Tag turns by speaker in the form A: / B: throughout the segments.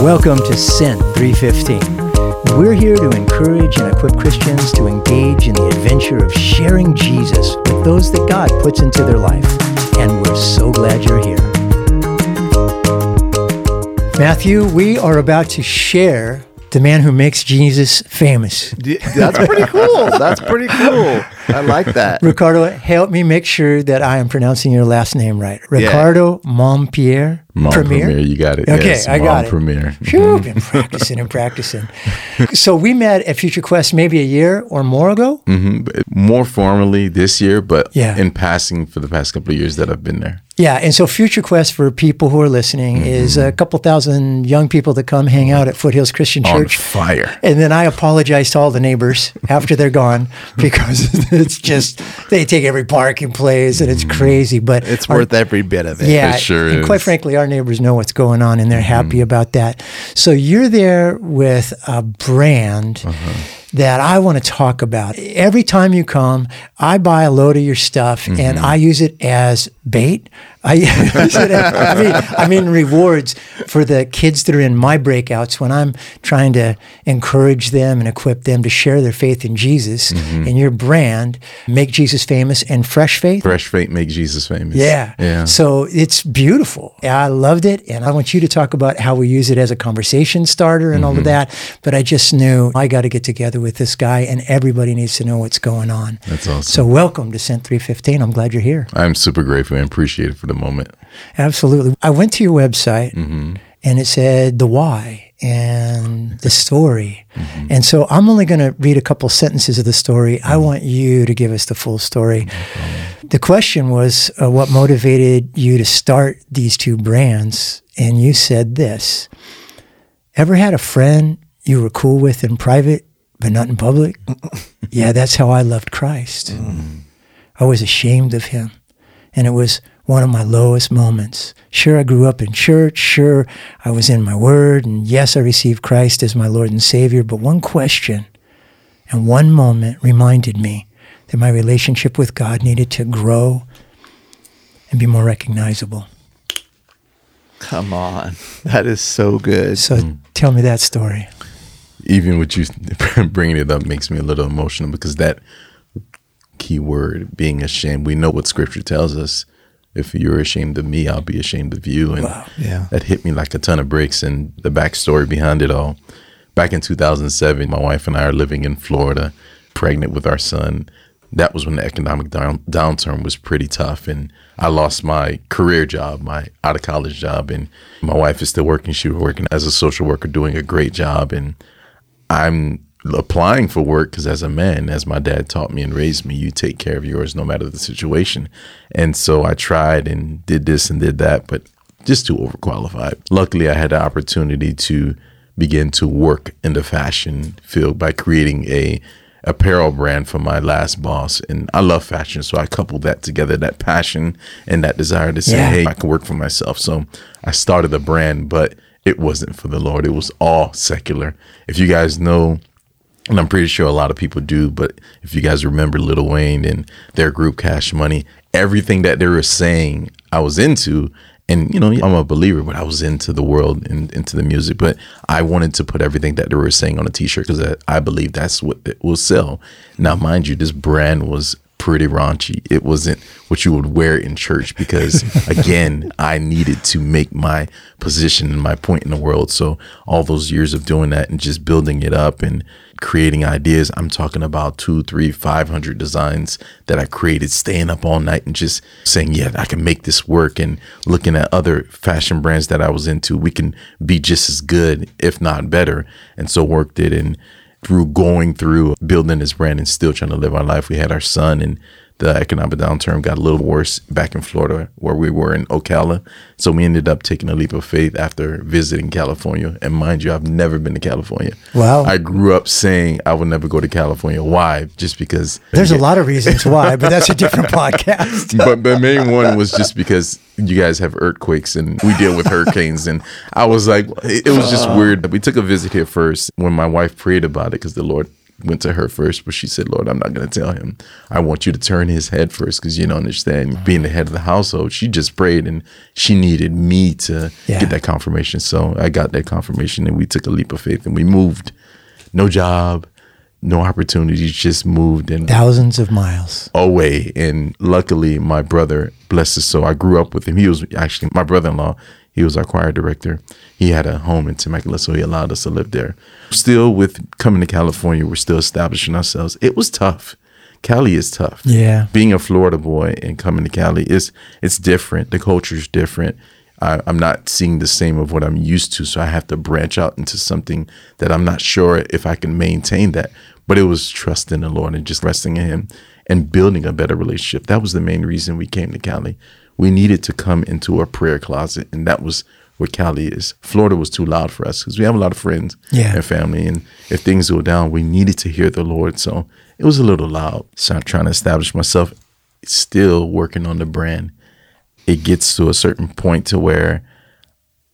A: Welcome to Sent 315. We're here to encourage and equip Christians to engage in the adventure of sharing Jesus with those that God puts into their life. And we're so glad you're here. Matthew, we are about to share the man who makes Jesus famous.
B: That's pretty cool. That's pretty cool. I like that.
A: Ricardo, help me make sure that I am pronouncing your last name right. Ricardo Montpierre
C: Mom
A: Premier.
C: Premier, you got it.
A: Okay,
C: yes,
A: I got
C: Mom
A: it.
C: Premier.
A: Phew, been practicing and practicing. So we met at Future Quest maybe a year or more ago.
C: hmm More formally this year, but
A: Yeah.
C: in passing for the past couple of years that I've been there.
A: Yeah, and so Future Quest for people who are listening is a couple thousand young people that come hang out at Foothills Christian
C: On
A: Church.
C: fire.
A: And then I apologize to all the neighbors after they're gone because it's just they take every parking place and it's crazy. But
B: It's
A: our-
B: worth every bit of it.
A: yeah,
C: It sure
A: and quite frankly, our neighbors know what's going on and they're happy mm-hmm. about that. So you're there with a brand uh-huh. That I want to talk about. Every time you come, I buy a load of your stuff and I use it as bait. I use it as, I mean, I mean rewards for the kids that are in my breakouts when I'm trying to encourage them and equip them to share their faith in Jesus and your brand, make Jesus famous and fresh faith.
C: Fresh Faith make Jesus famous.
A: Yeah.
C: Yeah.
A: So it's beautiful. I loved it. And I want you to talk about how we use it as a conversation starter and all
C: Mm-hmm.
A: of that. But I just knew I got to get together with this guy and everybody needs to know what's going on.
C: That's awesome.
A: So welcome to Sent 315. I'm glad you're here.
C: I'm super grateful and appreciate it for the moment.
A: Absolutely. I went to your website
C: Mm-hmm.
A: and it said the why and the story.
C: Mm-hmm.
A: And so I'm only going to read a couple sentences of the story. I want you to give us the full story. The question was uh, what motivated you to start these two brands? And you said this Ever had a friend you were cool with in private, but not in public? yeah, that's how I loved Christ. Mm. I was ashamed of him. And it was one of my lowest moments. Sure, I grew up in church. Sure, I was in my word. And yes, I received Christ as my Lord and Savior. But one question and one moment reminded me that my relationship with God needed to grow and be more recognizable.
B: Come on. That is so good.
A: So mm. tell me that story.
C: Even with you bringing it up makes me a little emotional because that key word, being ashamed, we know what scripture tells us. If you're ashamed of me, I'll be ashamed of you. And
B: Yeah.
C: that hit me like a ton of bricks. And the backstory behind it all. Back in 2007, my wife and I are living in Florida, pregnant with our son. That was when the economic down, downturn was pretty tough. And I lost my career job, my out of college job. And my wife is still working. She was working as a social worker, doing a great job. And I'm applying for work because as a man, as my dad taught me and raised me, you take care of yours no matter the situation. And so I tried and did this and did that, but just too overqualified. Luckily, I had the opportunity to begin to work in the fashion field by creating a apparel brand for my last boss and I love fashion so I coupled that together that passion and that desire to say
A: Yeah.
C: hey I can work for myself so I started the brand but it wasn't for the Lord it was all secular if you guys know and I'm pretty sure a lot of people do, but if you guys remember Lil Wayne and their group Cash Money, everything that they were saying I was into, and you know, I'm a believer, but I was into the world and into the music, but I wanted to put everything that they were saying on a t-shirt because I, I believe that's what it will sell. Now, mind you, this brand was pretty raunchy. It wasn't what you would wear in church because again, I needed to make my position and my point in the world. So all those years of doing that and just building it up and creating ideas, I'm talking about two, three, five hundred designs that I created, staying up all night and just saying, Yeah, I can make this work and looking at other fashion brands that I was into, we can be just as good, if not better. And so worked it and through going through building this brand and still trying to live our life. We had our son and the economic downturn got a little worse back in Florida where we were in Ocala. So we ended up taking a leap of faith after visiting California. And mind you, I've never been to California.
A: Wow.
C: I grew up saying I would never go to California. Why? Just because
A: There's a lot of reasons why, but that's a different podcast.
C: but the main one was just because you guys have earthquakes and we deal with hurricanes and i was like it, it was just weird we took a visit here first when my wife prayed about it because the lord went to her first, but she said, Lord, I'm not going to tell him. I want you to turn his head first because you don't understand. Being the head of the household, she just prayed and she needed me to
A: Yeah.
C: get that confirmation. So I got that confirmation and we took a leap of faith and we moved. No job, no opportunities, just moved and
A: Thousands of miles.
C: away. And luckily, my brother, bless his soul, I grew up with him. He was actually my brother in law. He was our choir director. He had a home in Temecula, so he allowed us to live there. Still, with coming to California, we're still establishing ourselves. It was tough. Cali is tough.
A: Yeah.
C: Being a Florida boy and coming to Cali is it's different. The culture is different. I, I'm not seeing the same of what I'm used to, so I have to branch out into something that I'm not sure if I can maintain that. But it was trust in the Lord and just resting in Him and building a better relationship. That was the main reason we came to Cali. We needed to come into a prayer closet, and that was what Cali is. Florida was too loud for us because we have a lot of friends
A: Yeah.
C: and family, and if things go down, we needed to hear the Lord. So it was a little loud. So I'm trying to establish myself, still working on the brand. It gets to a certain point to where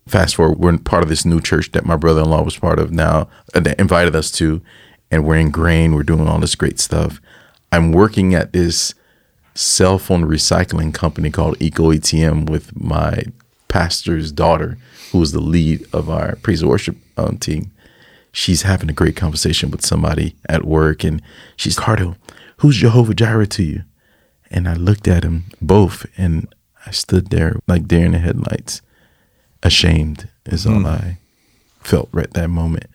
C: fast forward, we're part of this new church that my brother in law was part of now, uh, that invited us to, and we're ingrained. We're doing all this great stuff. I'm working at this cell phone recycling company called Eco ATM with my pastor's daughter, who is the lead of our praise and worship um, team. She's having a great conversation with somebody at work, and she's Cardo, who's Jehovah Jireh to you? And I looked at him both, and I stood there like deer in the headlights ashamed is all I felt right that moment.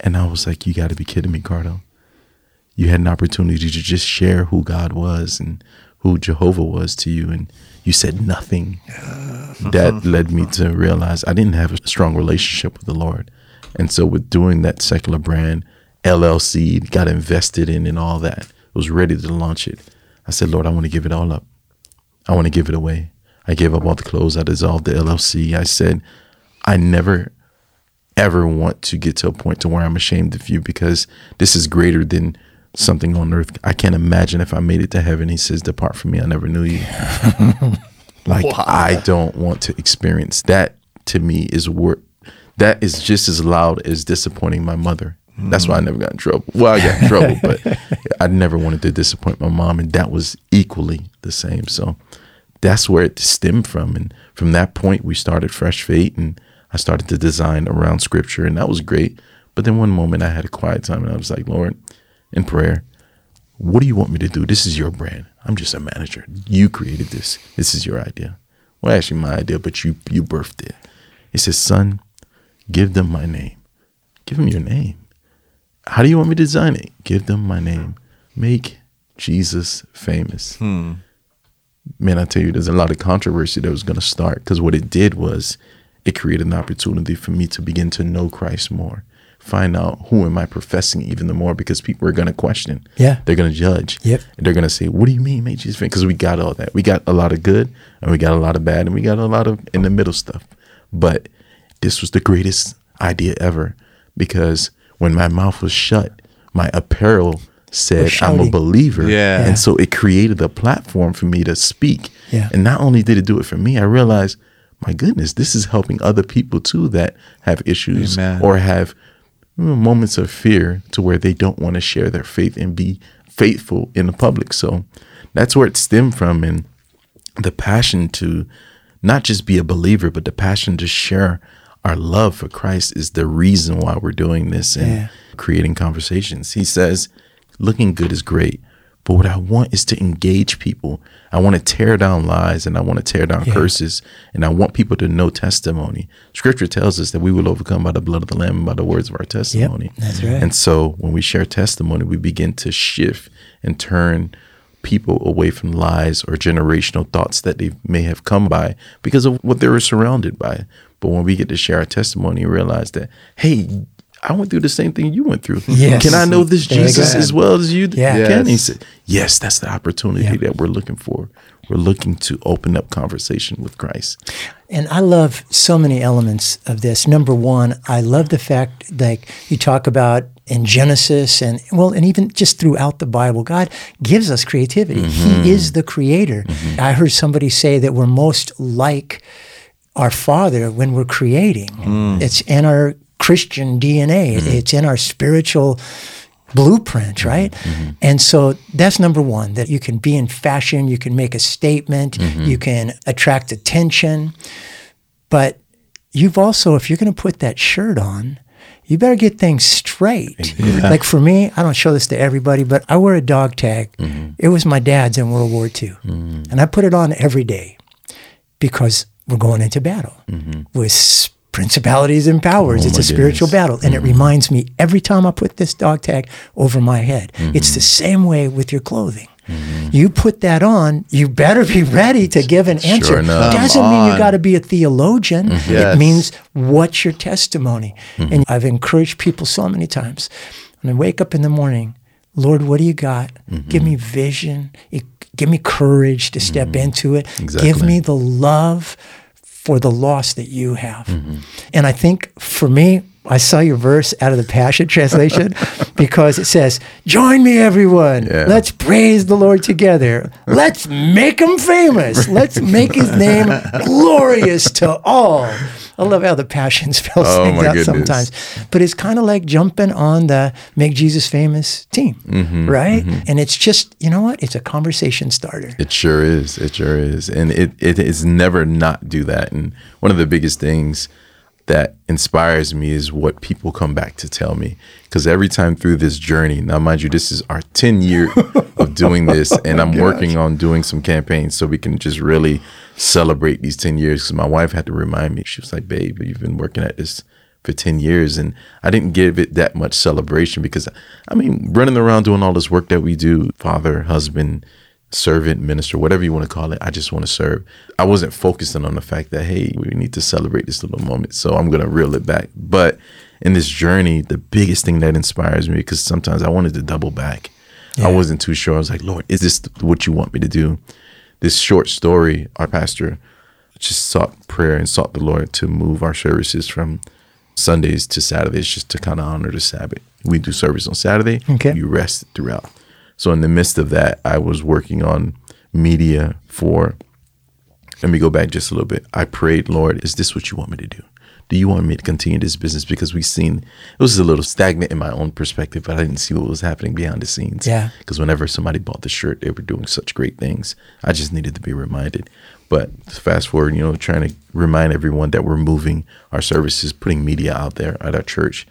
C: And I was like, you got to be kidding me, Cardo. You had an opportunity to just share who God was and who Jehovah was to you, and you said nothing. that led me to realize I didn't have a strong relationship with the Lord. And so, with doing that secular brand, LLC, got invested in and all that, was ready to launch it. I said, Lord, I want to give it all up. I want to give it away. I gave up all the clothes. I dissolved the LLC. I said, I never ever want to get to a point to where I'm ashamed of you because this is greater than something on earth. I can't imagine if I made it to heaven. He says, Depart from me. I never knew you. like I don't want to experience that to me is work that is just as loud as disappointing my mother. That's why I never got in trouble. Well, I got in trouble, but I never wanted to disappoint my mom, and that was equally the same. So that's where it stemmed from, and from that point, we started Fresh Faith, and I started to design around Scripture, and that was great. But then one moment, I had a quiet time, and I was like, Lord, in prayer, what do you want me to do? This is your brand. I'm just a manager. You created this. This is your idea. Well, actually, my idea, but you you birthed it. He says, son, give them my name. Give them your name. How do you want me to design it? Give them my name. Make Jesus famous. Hmm. Man, I tell you, there's a lot of controversy that was going to start because what it did was it created an opportunity for me to begin to know Christ more, find out who am I professing even the more because people are going to question.
A: Yeah.
C: They're going to judge.
A: Yep.
C: And they're going to say, what do you mean make Jesus famous? Because we got all that. We got a lot of good and we got a lot of bad and we got a lot of in the middle stuff. But this was the greatest idea ever because when my mouth was shut, my apparel said I'm a believer.
B: Yeah.
C: And so it created a platform for me to speak.
A: Yeah.
C: And not only did it do it for me, I realized, my goodness, this is helping other people too that have issues
B: Amen.
C: or have Hmm, moments of fear to where they don't want to share their faith and be faithful in the public. So that's where it stemmed from. And the passion to not just be a believer, but the passion to share our love for Christ is the reason why we're doing this and
A: Yeah.
C: creating conversations. He says, looking good is great, but what I want is to engage people. I want to tear down lies and I want to tear down
A: Yeah.
C: curses and I want people to know testimony. Scripture tells us that we will overcome by the blood of the Lamb and by the words of our testimony.
A: that's right.
C: And so when we share testimony, we begin to shift and turn people away from lies or generational thoughts that they may have come by because of what they were surrounded by. But when we get to share our testimony, we realize that, hey, I went through the same thing you went through.
A: Yes.
C: Can I know this
A: There
C: Jesus as well as you
A: Yeah.
C: can? He
B: Yes.
C: said, yes, that's the opportunity
A: Yeah.
C: that we're looking for. We're looking to open up conversation with Christ.
A: And I love so many elements of this. Number one, I love the fact that you talk about in Genesis and well, and even just throughout the Bible, God gives us creativity. He mm-hmm. is the creator. Mm-hmm. I heard somebody say that we're most like our Father when we're creating. Mm. It's in our Christian DNA. Mm-hmm. It's in our spiritual blueprint, mm-hmm. right? Mm-hmm. And so that's number one that you can be in fashion, you can make a statement, you can attract attention. But you've also, if you're going to put that shirt on, you better get things straight. Like for me, I don't show this to everybody, but I wear a dog tag. It was my dad's in World War II. And I put it on every day because we're going into battle with principalities and powers.
C: Oh,
A: it's a spiritual
C: goodness.
A: battle. And it mm. reminds me every time I put this dog tag over my head. It's the mm-hmm. same way with your clothing. Mm-hmm. You put that on, you better be ready to give an answer.
C: enough.
A: Doesn't mean you got to be a theologian. Mm-hmm.
B: It
A: means what's your testimony? And I've encouraged people so many times. When I wake up in the morning, Lord, what do you got? Give me vision. It- Give me courage to step into it. Give me the love for the loss that you have. Mm-hmm. And I think for me, I saw your verse out of the Passion Translation because it says, Join me, everyone.
C: Yeah.
A: Let's praise the Lord together. Let's make him famous. Let's make his name glorious to all. I love how the Passion spells
C: Oh,
A: things out
C: goodness.
A: sometimes. But it's kind of like jumping on the Make Jesus Famous team,
C: Mm-hmm,
A: right? And it's just, you know what? It's a conversation starter.
C: It sure is. It sure is. And it, it is never not do that. And one of the biggest things that inspires me is what people come back to tell me. Because every time through this journey, now mind you, this is our 10 year of doing this, and I'm working on doing some campaigns so we can just really celebrate these 10 years. Because my wife had to remind me, she was like, babe, you've been working at this for 10 years and I didn't give it that much celebration because I mean running around doing all this work that we do father husband servant minister whatever you want to call it I just want to serve. I wasn't focusing on the fact that hey we need to celebrate this little moment so I'm going to reel it back. But in this journey the biggest thing that inspires me because sometimes I wanted to double back. I wasn't too sure. I was like Lord is this what you want me to do this short story our pastor just sought prayer and sought the Lord to move our services from Sundays to Saturdays just to kind of honor the Sabbath. We do service on Saturday.
A: Okay.
C: You rest throughout. So in the midst of that, I was working on media for let me go back just a little bit. I prayed, Lord, is this what you want me to do? Do you want me to continue this business? Because we've seen it was a little stagnant in my own perspective, but I didn't see what was happening behind the scenes.
A: Yeah.
C: Because whenever somebody bought the shirt, they were doing such great things. I just needed to be reminded. But fast forward, you know, trying to remind everyone that we're moving our services, putting media out there at our church.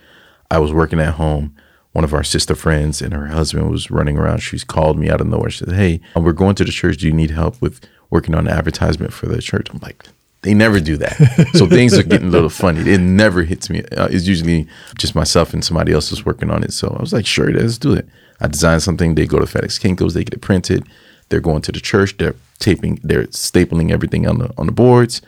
C: I was working at home. One of our sister friends and her husband was running around. She's called me out of nowhere. She said, Hey, we're going to the church. Do you need help with working on the advertisement for the church? I'm like, they never do that. So things are getting a little funny. It never hits me. Uh, it's usually just myself and somebody else is working on it. So I was like, sure, let's do it. I designed something. They go to FedEx Kinko's. They get it printed. They're going to the church. They're taping. They're stapling everything on the on the boards.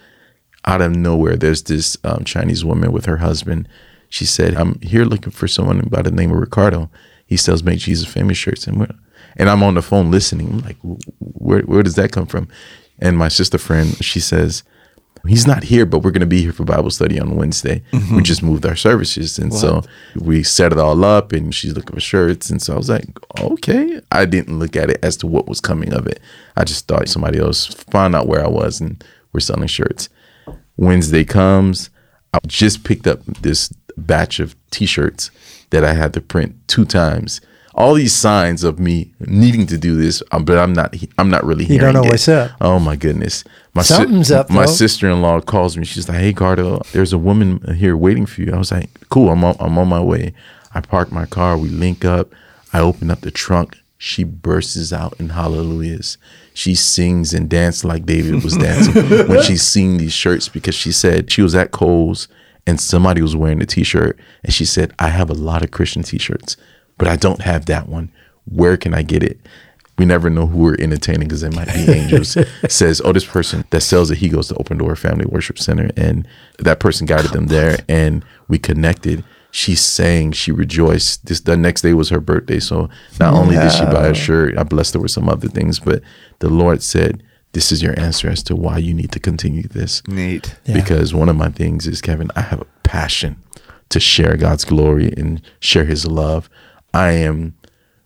C: Out of nowhere, there's this um, Chinese woman with her husband. She said, "I'm here looking for someone by the name of Ricardo. He sells Make Jesus Famous shirts." And we're, and I'm on the phone listening. I'm like, "Where where does that come from?" And my sister friend, she says, he's not here, but we're going to be here for Bible study on Wednesday. Mm-hmm. We just moved our services. And so we set it all up and she's looking for shirts. And so I was like, okay. I didn't look at it as to what was coming of it. I just thought somebody else found out where I was and we're selling shirts. Wednesday comes. I just picked up this batch of t-shirts that I had to print two times. All these signs of me needing to do this, um, but I'm not. I'm not really.
A: You don't know
C: it.
A: what's up.
C: Oh my goodness! My si-
A: Something's up,
C: My
A: though.
C: sister-in-law calls me. She's like, "Hey, Cardo, there's a woman here waiting for you." I was like, "Cool, I'm on, I'm on my way." I park my car. We link up. I open up the trunk. She bursts out in hallelujahs. She sings and dances like David was dancing when she's seeing these shirts because she said she was at Kohl's and somebody was wearing the t-shirt and she said, "I have a lot of Christian t-shirts, but I don't have that one. Where can I get it?" we never know who we're entertaining because it might be angels. says, oh, this person that sells it, he goes to Open Door Family Worship Center, and that person guided them there, and we connected. She sang, she rejoiced. This the next day was her birthday, so not only did she buy a shirt, I blessed her with some other things, but the Lord said, "This is your answer as to why you need to continue this."
B: Neat.
A: Yeah.
C: Because one of my things is, Kevin, I have a passion to share God's glory and share His love. I am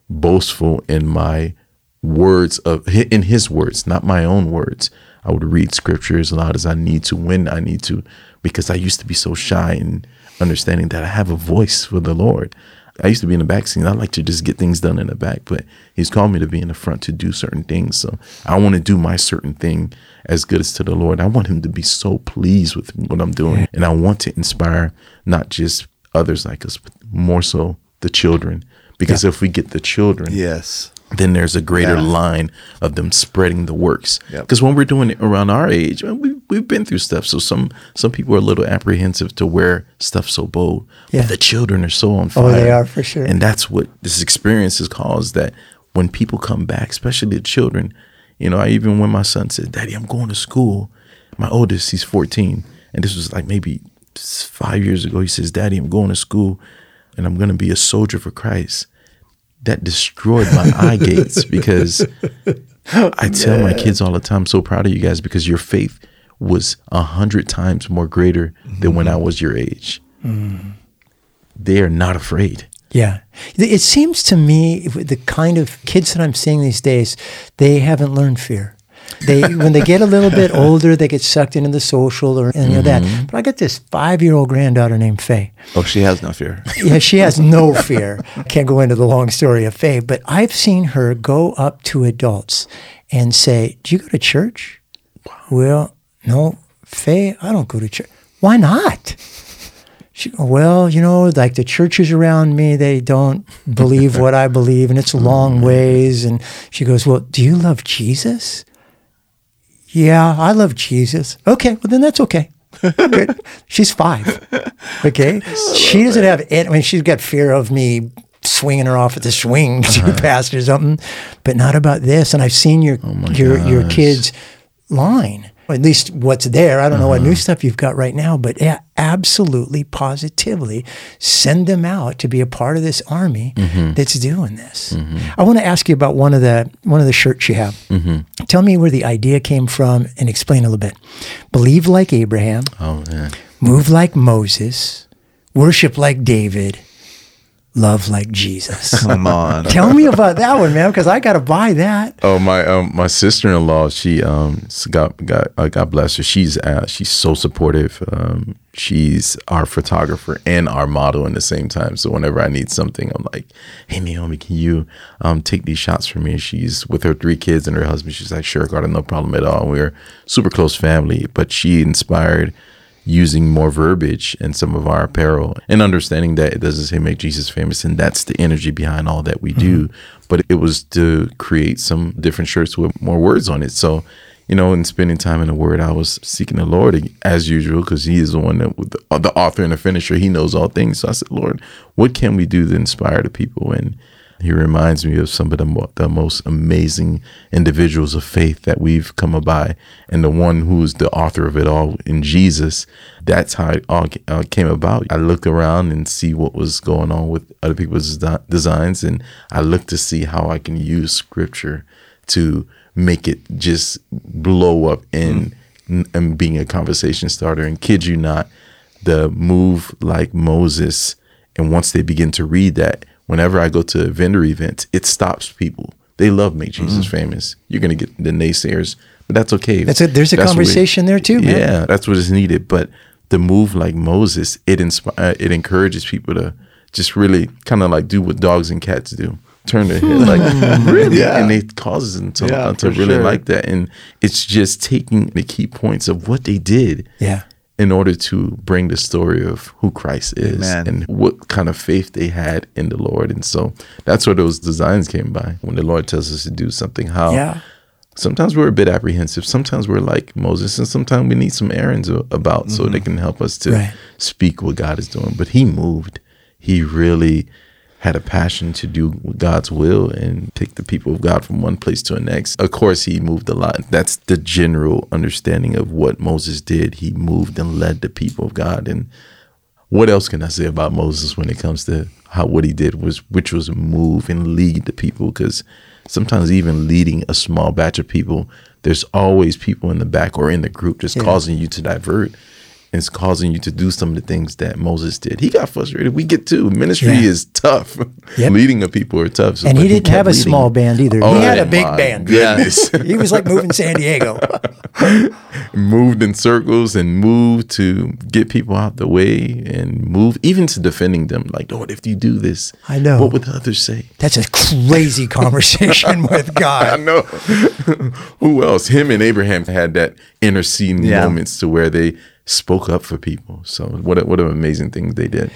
C: boastful in my words of in his words not my own words i would read scripture as loud as i need to when i need to because i used to be so shy in understanding that i have a voice for the lord I used to be in the back scene. I like to just get things done in the back, but he's called me to be in the front to do certain things. So I want to do my certain thing as good as to the Lord. I want him to be so pleased with what I'm doing. And I want to inspire not just others like us, but more so the children. Because if we get the children,
B: Yes.
C: then there's a greater
B: Yeah.
C: line of them spreading the works.
B: Yep.
C: Because when we're doing it around our age, we we've been through stuff. So some some people are a little apprehensive to wear stuff so bold.
A: Yeah.
C: But the children are so on fire.
A: Oh, they are for sure.
C: And that's what this experience has caused. That when people come back, especially the children, you know, I even when my son said, "Daddy, I'm going to school," my oldest, he's 14, and this was like maybe five years ago. He says, "Daddy, I'm going to school, and I'm going to be a soldier for Christ." That destroyed my eye gates because I tell my kids all the time, "I'm so proud of you guys because your faith was a hundred times more greater than when I mm-hmm. was your age." Mm-hmm. They are not afraid.
A: Yeah. It seems to me the kind of kids that I'm seeing these days, they haven't learned fear. They when they get a little bit older, they get sucked into the social or any of
C: Mm-hmm.
A: that. But I got this five year old granddaughter named Faye.
B: Oh, she has no fear.
A: Yeah, she has no fear. Can't go into the long story of Faye, but I've seen her go up to adults and say, "Do you go to church?" Well, no, Faye, I don't go to church. Why not? She, well, you know, like the churches around me, they don't believe what I believe, and it's long ways. And she goes, Well, do you love Jesus? Yeah, I love Jesus. Okay, well, then that's okay. Good. She's five. Okay. She doesn't have, it. I mean, she's got fear of me swinging her off at the swing too fast or something, but not about this. And I've seen your, your, your
C: gosh.
A: kids line, at least what's there. I don't know what new uh-huh. stuff you've got right now, but yeah, absolutely, positively send them out to be a part of this army mm-hmm. that's doing this. Mm-hmm. I want to ask you about one of the one of the shirts you have. Mm-hmm. Tell me where the idea came from and explain a little bit. Believe like Abraham,
C: Oh
A: move like Moses, worship like David, love like Jesus.
B: Come on.
A: Tell me about that one, man, because I got to buy that.
C: Oh my um my sister in law she um got got uh, God bless her she's uh, she's so supportive um she's our photographer and our model in the same time so whenever I need something I'm like hey Naomi can you um take these shots for me And she's with her three kids and her husband she's like sure got no problem at all we're super close family but she inspired using more verbiage in some of our apparel and understanding that it doesn't say make Jesus famous and that's the energy behind all that we mm-hmm. do. But it was to create some different shirts with more words on it. So, you know, in spending time in the Word, I was seeking the Lord as usual because He is the one that, with the author and the finisher, He knows all things. So I said, Lord, what can we do to inspire the people? And he reminds me of some of the, mo- the most amazing individuals of faith that we've come by. And the one who's the author of it all in Jesus, that's how it all uh, came about. I look around and see what was going on with other people's desi- designs, and I look to see how I can use scripture to make it just blow up in and being a conversation starter. And kid you not, the move like Moses, and once they begin to read that, whenever I go to vendor events, it stops people. They love make mm-hmm. Jesus famous. You're gonna get the naysayers, but that's okay.
A: That's it. There's a
C: That's what it-
A: conversation there too, man.
C: Yeah, that's what is needed. But the move like Moses, it inspire, uh, it encourages people to just really kind of like do what dogs and cats do. Turn their head like really,
B: Yeah.
C: and it causes them to,
B: Yeah,
C: uh,
B: to
C: really
B: sure.
C: like that. And it's just taking the key points of what they did
A: Yeah.
C: In order to bring the story of who Christ is
B: Amen.
C: and what kind of faith they had in the Lord. And so that's where those designs came by. When the Lord tells us to do something, how
A: Yeah.
C: sometimes we're a bit apprehensive. Sometimes we're like Moses, and sometimes we need some Aarons about so they can help us to
A: Mm-hmm. Right.
C: speak what God is doing. But he moved. He really had a passion to do God's will and take the people of God from one place to the next. Of course, he moved a lot. That's the general understanding of what Moses did. He moved and led the people of God. And what else can I say about Moses when it comes to how what he did was, which was move and lead the people? Because sometimes even leading a small batch of people, there's always people in the back or in the group just
A: Yeah.
C: causing you to divert. It's causing you to do some of the things that Moses did. He got frustrated. We get too. Ministry
A: Yeah.
C: is tough.
A: Yep.
C: Leading of people are tough. So-
A: And he didn't
C: kept
A: have a
C: leading.
A: small band either. He had a oh
C: big
A: band.
C: Goodness.
A: he was like moving San Diego.
C: moved in circles and moved to get people out the way and move even to defending them. Like, Lord, if you do this,
A: I know.
C: What would the others say?
A: That's a crazy conversation with God.
C: I know. Who else? Him and Abraham had that interceding
B: Yeah.
C: moments to where they spoke up for people. So what a, what an amazing thing they did.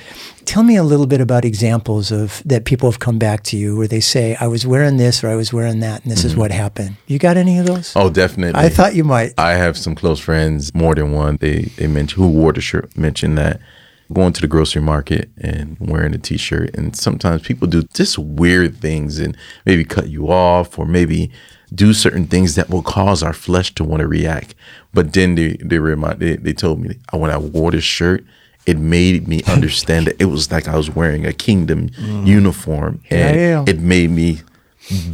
A: Tell me a little bit about examples of that people have come back to you where they say, I was wearing this or I was wearing that and this is what happened. You got any of those?
C: Mm-hmm. Oh, definitely.
A: I thought you might.
C: I have some close friends, more than one. They they mentioned who wore the shirt mentioned that going to the grocery market and wearing a t-shirt and sometimes people do just weird things and maybe cut you off or maybe do certain things that will cause our flesh to want to react. But then they they remind they, they told me uh, when I wore this shirt it made me understand that it was like I was wearing a kingdom uniform and
A: Yeah, yeah.
C: it made me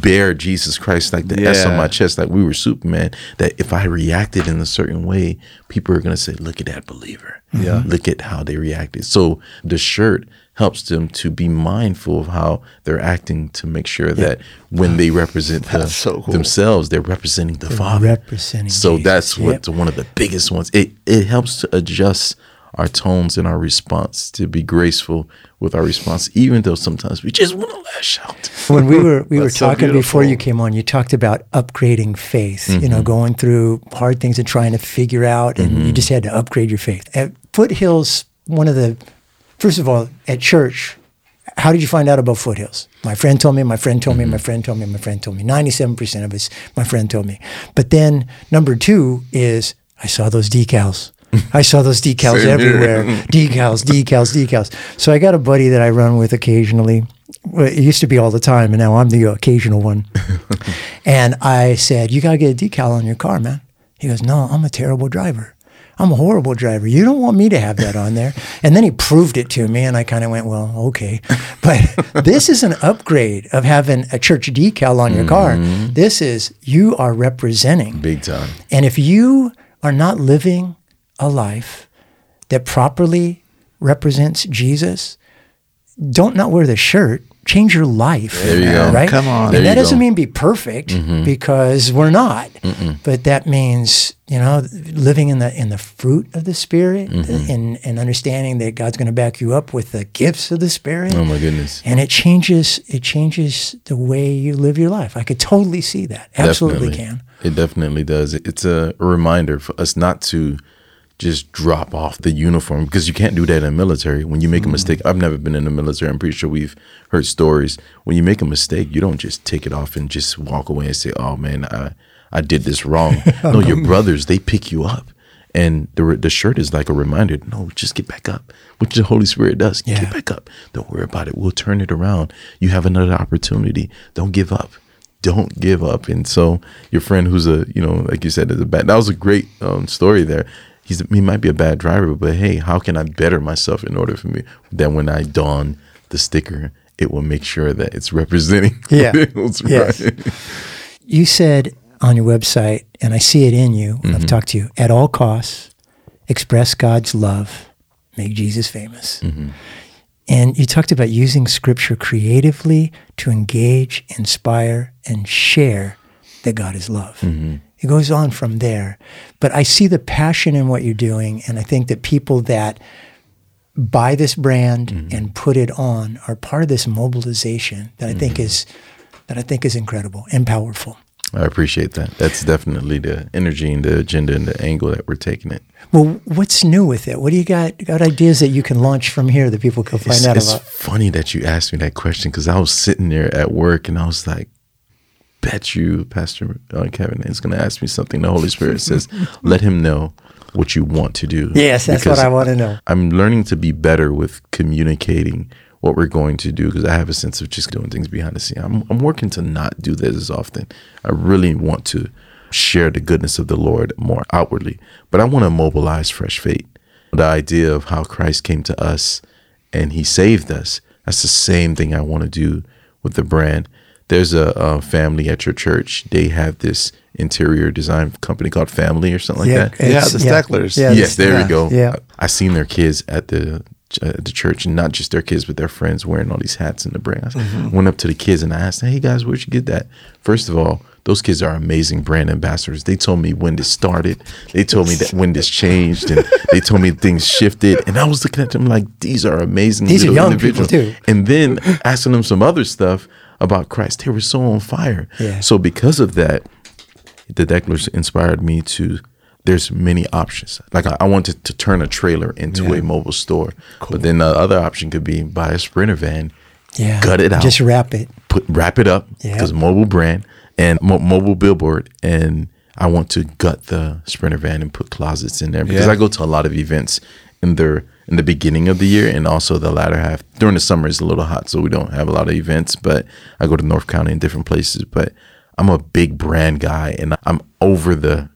C: bear Jesus Christ like the S on my chest, like we were Superman. That if I reacted in a certain way, people are gonna say, "Look at that believer."
B: Yeah.
C: Look at how they reacted. So the shirt helps them to be mindful of how they're acting to make sure that when they represent the,
B: so cool.
C: themselves, they're representing the Father.
A: representing
C: So
A: Jesus.
C: that's
A: Yep.
C: what's one of the biggest ones. It it helps to adjust our tones and our response to be graceful with our response, even though sometimes we just want to lash out.
A: when we were we were
B: That's so
A: talking before you came on, you talked about upgrading faith. You
C: Mm-hmm.
A: know, going through hard things and trying to figure out, and
C: Mm-hmm.
A: you just had to upgrade your faith. At Foothills, one of the first of all at church. How did you find out about Foothills? My friend told me. My friend told me. My
C: Mm-hmm.
A: friend told me. My friend told me. Ninety-seven percent of us. My friend told me. But then number two is I saw those decals. I saw those decals everywhere. decals, decals, decals. So I got a buddy that I run with occasionally. Well, It used to be all the time, and now I'm the occasional one. and I said, "You gotta get a decal on your car, man." He goes, "No, I'm a terrible driver. I'm a horrible driver. You don't want me to have that on there." And then he proved it to me, and I kind of went, "Well, okay." But this is an upgrade of having a church decal on your car. Mm-hmm. This is you are representing.
C: Big time.
A: And if you are not living a life that properly represents Jesus, don't not wear the shirt. Change your life.
C: There you go.
A: Right?
B: Come on.
A: And
C: There
A: that
C: you
A: doesn't
C: go.
A: mean be perfect mm-hmm. because we're not. But that means, you know, living in the in the fruit of the spirit mm-hmm. and, and understanding that God's going to back you up with the gifts of the spirit.
C: Oh my goodness.
A: And it changes it changes the way you live your life. I could totally see that. Absolutely
C: Definitely.
A: can.
C: It definitely does. It's a reminder for us not to just drop off the uniform because you can't do that in the military. When you make a mistake, I've never been in the military. I'm pretty sure we've heard stories. When you make a mistake, you don't just take it off and just walk away and say, "Oh man, I I did this wrong." no, your brothers they pick you up. And the the shirt is like a reminder. No, just get back up. Which the Holy Spirit does.
A: Yeah.
C: Get back up. Don't worry about it. We'll turn it around. You have another opportunity. Don't give up don't give up. And so your friend who's a, you know, like you said, is a bad, that was a great um, story there. He's, he might be a bad driver, but hey, how can I better myself in order for me that when I don the sticker, it will make sure that it's representing.
A: Yeah.
C: What's
A: Yes.
C: right.
A: You said on your website, and I see it in you when I've mm-hmm. talked to you, at all costs, express God's love, make Jesus famous. Mm-hmm. And you talked about using scripture creatively to engage, inspire, and share that God is love. Mm-hmm. It goes on from there. But I see the passion in what you're doing, and I think that people that buy this brand mm-hmm. and put it on are part of this mobilization that I think mm-hmm. is that I think is incredible and powerful.
C: I appreciate that. That's definitely the energy and the agenda and the angle that we're taking it.
A: Well, what's new with it? What do you got? Got ideas that you can launch from here that people can find
C: It's,
A: out
C: it's
A: about?
C: It's funny that you asked me that question because I was sitting there at work and I was like, bet you Pastor uh, Kevin is going to ask me something. The Holy Spirit says, let him know what you want to do.
A: Yes, that's what I want to know.
C: I'm learning to be better with communicating what we're going to do because I have a sense of just doing things behind the scene. I'm, I'm working to not do this as often. I really want to share the goodness of the Lord more outwardly, but I want to mobilize fresh faith. The idea of how Christ came to us and he saved us. That's the same thing I want to do with the brand. There's a, a family at your church. They have this interior design company called Family or something like that.
B: Yeah, the Stecklers.
A: Yeah,
C: yes, there
B: yeah.
C: we go.
A: Yeah.
C: I, I seen their kids at the at the church, and not just their kids, but their friends wearing all these hats in the brand. I s-
A: Mm-hmm.
C: went up to the kids and I asked, "Hey guys, where'd you get that?" First of all, those kids are amazing brand ambassadors. They told me when this started. They told me that when this changed, and they told me things shifted. And I was looking at them like, "These are amazing."
A: These are
C: little
A: young people, too.
C: And then asking them some other stuff about Christ. They were so on fire.
A: Yeah.
C: So because of that, the Stecklers inspired me to there's many options like i, I wanted to turn a trailer into
B: Yeah.
C: a mobile store but then the other option could be buy a sprinter van
A: Yeah.
C: gut it out
A: Just wrap it.
C: put wrap it up
A: Yeah.
C: because mobile brand and mo- mobile billboard and i want to gut the sprinter van and put closets in there because
B: Yeah.
C: i go to a lot of events in the in the beginning of the year and also the latter half during the summer it's a little hot so we don't have a lot of events but i go to north county and different places but i'm a big brand guy and i'm over the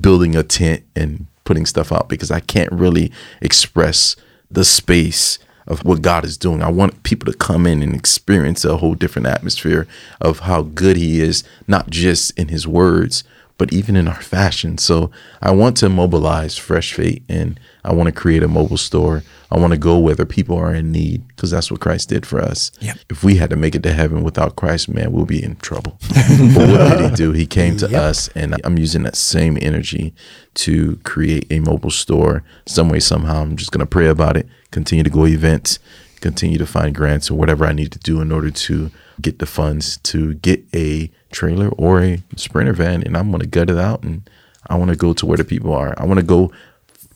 C: building a tent and putting stuff out because i can't really express the space of what God is doing. I want people to come in and experience a whole different atmosphere of how good He is, not just in His words, but even in our fashion. So I want to mobilize Fresh Faith and I want to create a mobile store. I want to go where the people are in need because that's what Christ did for us. If we had to make it to heaven without Christ, man, we'll be in trouble. but what did He do? He came to
A: Yep.
C: us, and I'm using that same energy to create a mobile store. Some way, somehow, I'm just going to pray about it, continue to go events, continue to find grants or whatever I need to do in order to get the funds to get a trailer or a sprinter van, and I'm going to gut it out and I want to go to where the people are. I want to go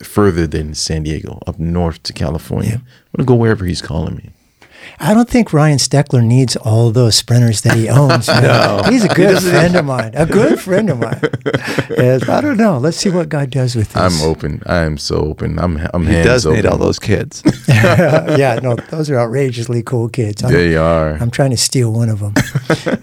C: further than San Diego, up north to California. I want to go wherever He's calling me.
A: I don't think Ryan Steckler needs all those sprinters that he owns. no. He's a good friend of mine. A good friend of mine. Yes, I don't know. Let's see what God does with this.
C: I'm open. I am so open. I'm I'm
B: He
C: hands
B: does
C: open.
B: need all those kids.
A: yeah, no, those are outrageously cool kids. I'm,
C: They are.
A: I'm trying to steal one of them.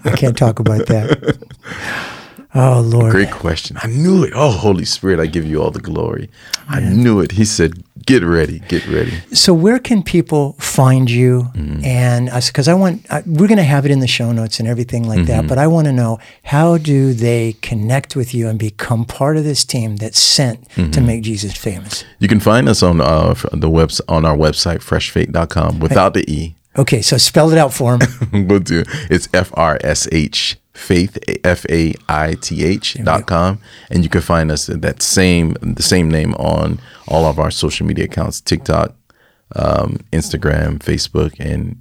A: I can't talk about that. Oh Lord.
C: Great question. I knew it. Oh, Holy Spirit, I give you all the glory. I knew it. He said, "Get ready, get ready."
A: So where can people find you?
C: Mm-hmm.
A: And because I want, I, we're going to have it in the show notes and everything like that.
C: Mm-hmm.
A: But I want to know how do they connect with you and become part of this team that's sent
C: Mm-hmm.
A: to make Jesus famous?
C: You can find us on uh, the webs on our website freshfaith.com without the e.
A: Okay, so spell it out for them.
C: we'll do. It's F R S H faith F A I T H dot com, and you can find us at that same the same name on all of our social media accounts: TikTok, um, Instagram, Facebook, and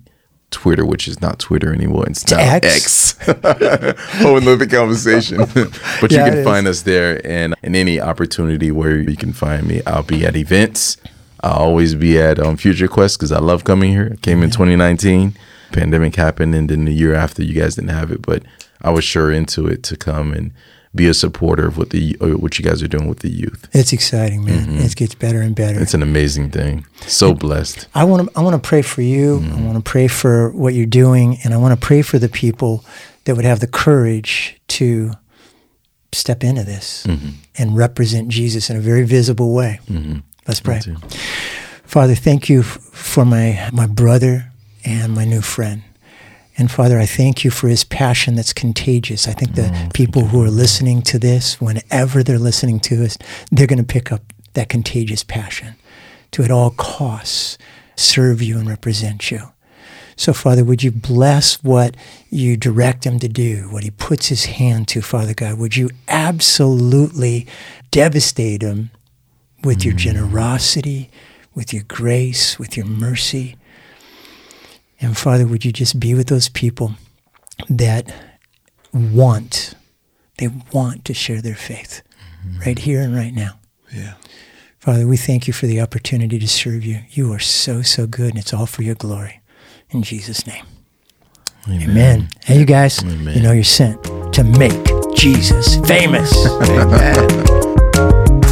C: Twitter, which is not Twitter anymore. It's now
A: X.
C: X. oh, another conversation. but
A: Yeah,
C: you can
A: is.
C: find us there, and in any opportunity where you can find me, I'll be at events. I'll always be at um, Future Quest because I love coming here. I came in 2019. Pandemic happened, and then the year after, you guys didn't have it, but I was sure into it to come and be a supporter of what the uh, what you guys are doing with the youth.
A: It's exciting, man. It gets better and better.
C: Mm-hmm. It's an amazing thing. So blessed.
A: I want to I want to pray for you.
C: Mm-hmm.
A: I want to pray for what you're doing, and I want to pray for the people that would have the courage to step into this
C: Mm-hmm.
A: and represent Jesus in a very visible way. Let's pray. Father, thank you for my my brother and my new friend. And Father, I thank you for his passion that's contagious. I think the
C: Oh,
A: people who are listening to this, whenever they're listening to us, they're going to pick up that contagious passion to at all costs serve you and represent you. So, Father, would you bless what you direct him to do, what he puts his hand to, Father God? Would you absolutely devastate him with your generosity, with your grace, with your mercy? And Father, would you just be with those people that want, they want to share their faith mm-hmm. right here and right now.
B: yeah.
A: Father, we thank you for the opportunity to serve you. You are so, so good, and it's all for your glory. In Jesus' name. Amen. Hey, you guys,
C: Amen.
A: you know you're sent to make Jesus famous.
B: Amen.